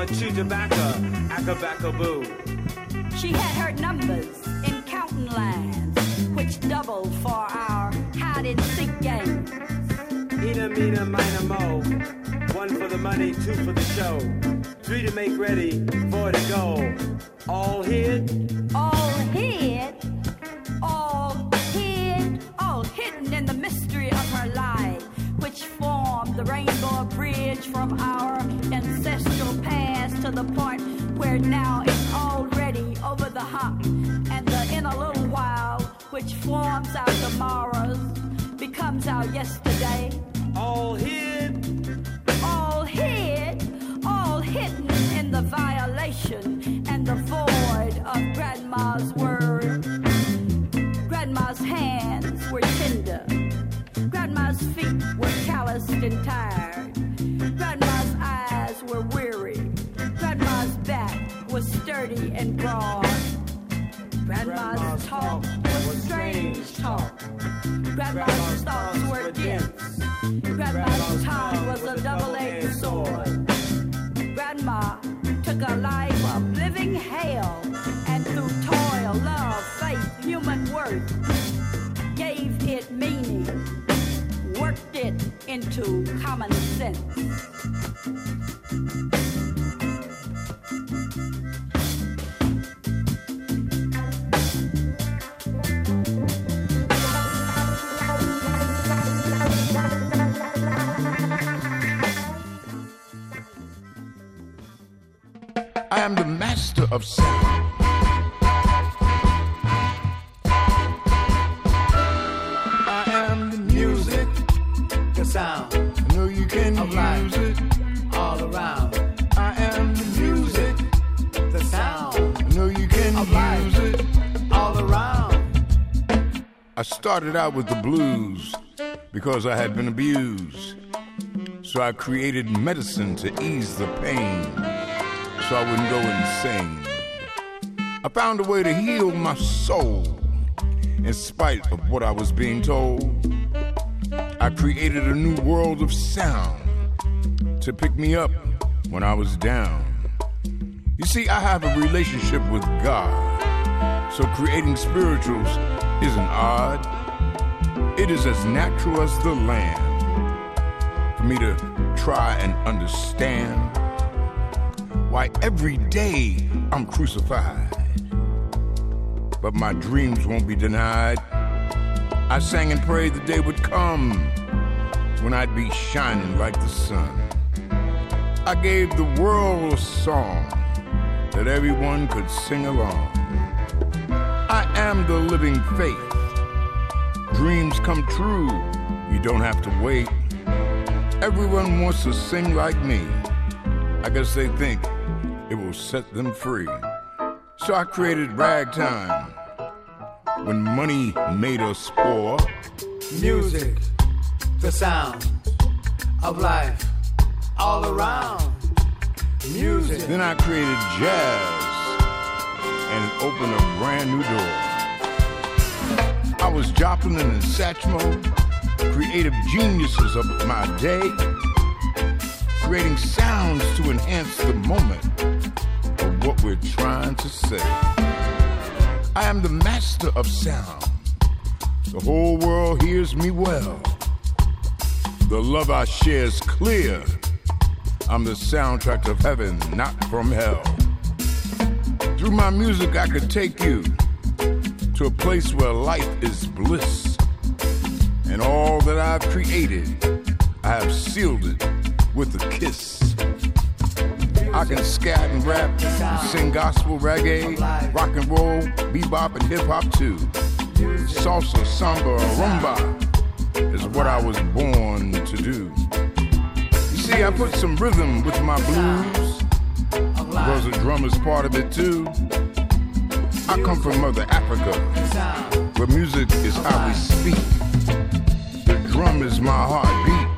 Mama chew tobacco? Acca bacca boo. She had her numbers in counting lines, which doubled for our hide and seek game. Eena, meena, mina, mo. One for the money, two for the show. Three to make ready, I am the master of sound. I am the music, the sound I know you can of use it. all around. I am the music, The sound I know you can of use it. all around. I started out with the blues because I had been abused. So I created medicine to ease the pain so I wouldn't go insane. I found a way to heal my soul in spite of what I was being told. I created a new world of sound to pick me up when I was down. You see, I have a relationship with God, so creating spirituals isn't odd. It is as natural as the land for me to try and understand why every day I'm crucified. But my dreams won't be denied. I sang and prayed the day would come when I'd be shining like the sun. I gave the world a song that everyone could sing along. I am the living faith. Dreams come true, you don't have to wait. Everyone wants to sing like me. I guess they think it will set them free. So I created ragtime when money made us poor. Music, the sound of life all around. Music. Then I created jazz and opened a brand new door. I was Joplin and Satchmo, creative geniuses of my day, creating sounds to enhance the moment of what we're trying to say. I am the master of sound. The whole world hears me well. The love I share is clear. I'm the soundtrack of heaven, not from hell. Through my music, I could take you to a place where life is bliss. And all that I've created, I have sealed it with a kiss. I can scat and rap, sing gospel, reggae, rock and roll, bebop, and hip hop too. Salsa, samba, rumba is what I was born to do. You see, I put some rhythm with my blues because the drum is part of it too. I come from Mother Africa, where music is how we speak. The drum is my heartbeat.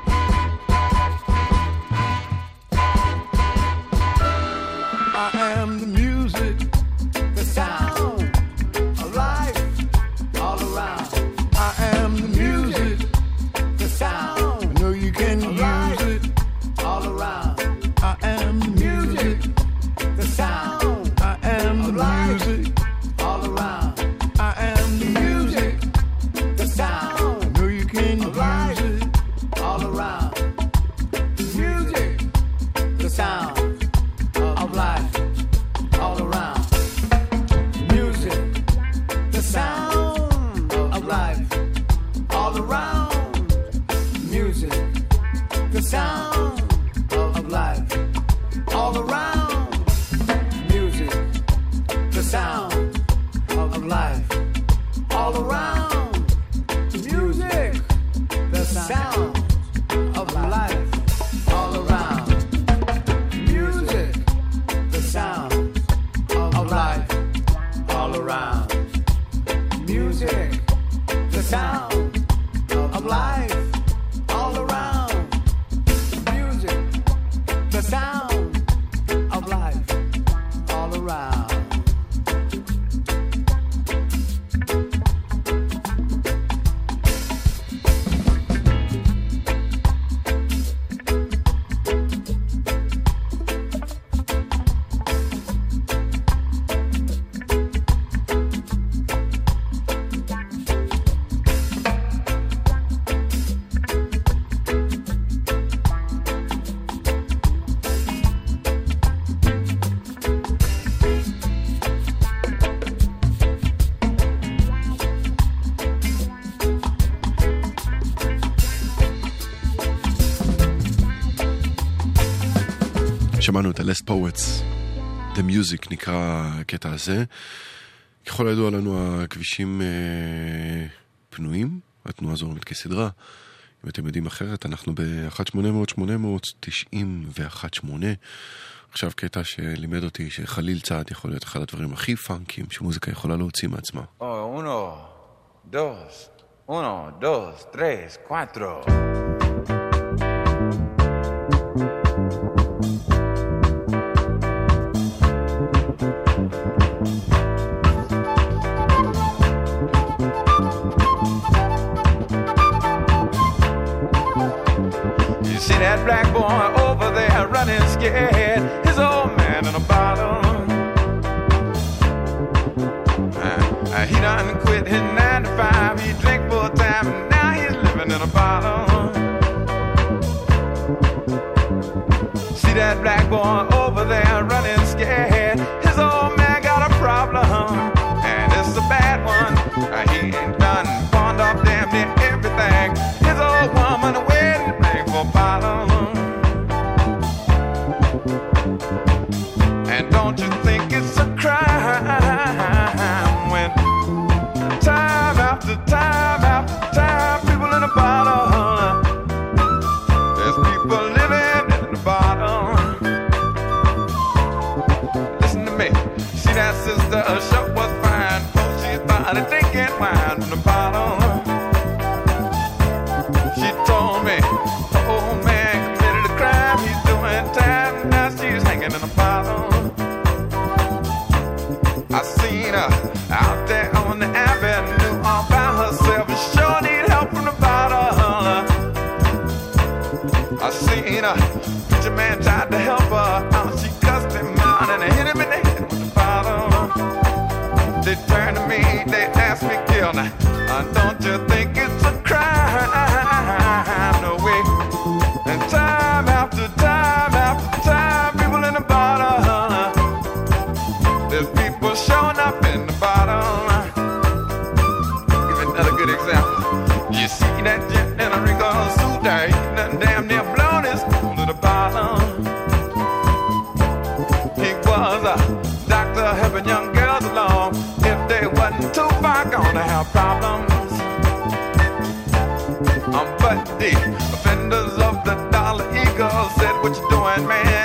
שמענו את הלסט פואטס, The Music נקרא הקטע הזה. ככל הידוע לנו הכבישים אה, פנויים, התנועה זורמת כסדרה. אם אתם יודעים אחרת, אנחנו ב-1-800-891-8. עכשיו קטע שלימד אותי שחליל צעד יכול להיות אחד הדברים הכי פאנקים שמוזיקה יכולה להוציא מעצמה. Oh, uno, dos, uno, dos, tres, cuatro. yeah. seen her. Preacher man tried to help her. Out she cussed him out and hit him in the head with the bottle. They turned to me, they asked me, Gilna, uh, don't you think it's a crime? man.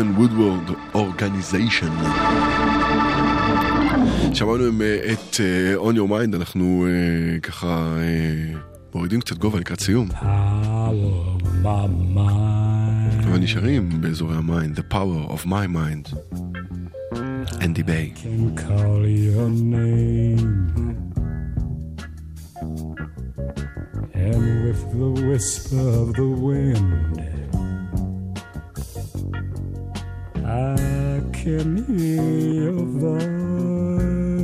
The Lehman Woodward Organization. שמענו עם, אה, את אה, On Your Mind, אנחנו אה, ככה אה, מורידים קצת גובה לקראת סיום. אבל נשארים באזורי ה mind, The Power of My Mind. אנדי ביי. And with the whisper Can hear your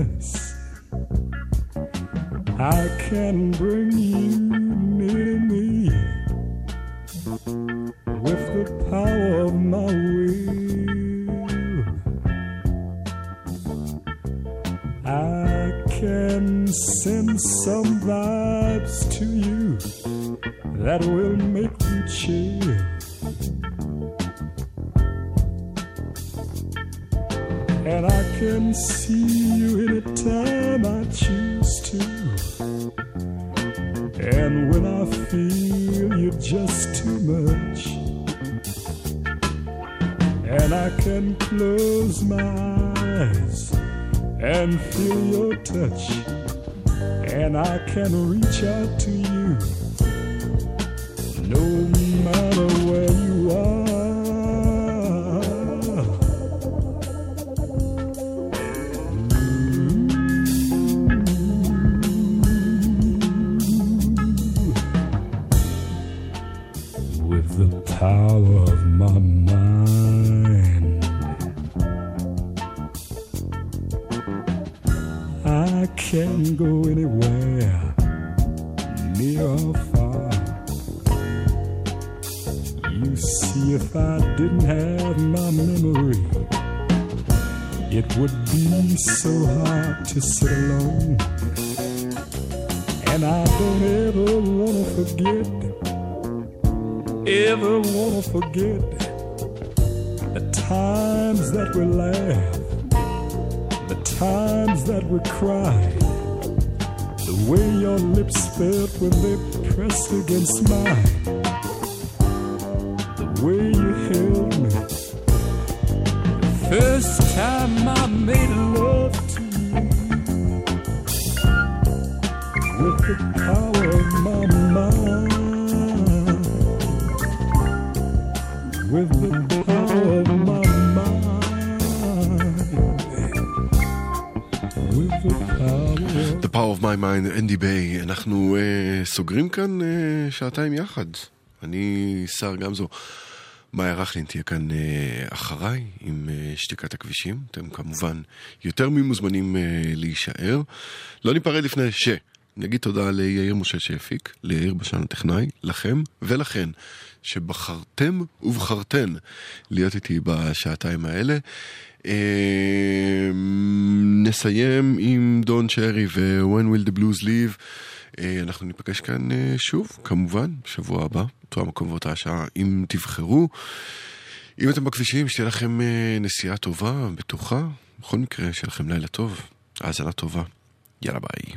voice. I can breathe. ביי. אנחנו uh, סוגרים כאן uh, שעתיים יחד. אני שר גמזו. מאיה רכלין תהיה כאן uh, אחריי עם uh, שתיקת הכבישים. אתם כמובן יותר ממוזמנים uh, להישאר. לא ניפרד לפני ש... נגיד תודה ליאיר משה שהפיק, ליאיר בשן הטכנאי, לכם ולכן שבחרתם ובחרתן להיות איתי בשעתיים האלה. אה, נסיים עם דון שרי ו-When will the blues leave. אה, אנחנו ניפגש כאן אה, שוב, כמובן, בשבוע הבא, אותו המקום ואותה השעה, אם תבחרו. אם אתם בכבישים, שתהיה לכם אה, נסיעה טובה, בטוחה. בכל מקרה, שיהיה לכם לילה טוב, האזנה טובה. יאללה ביי.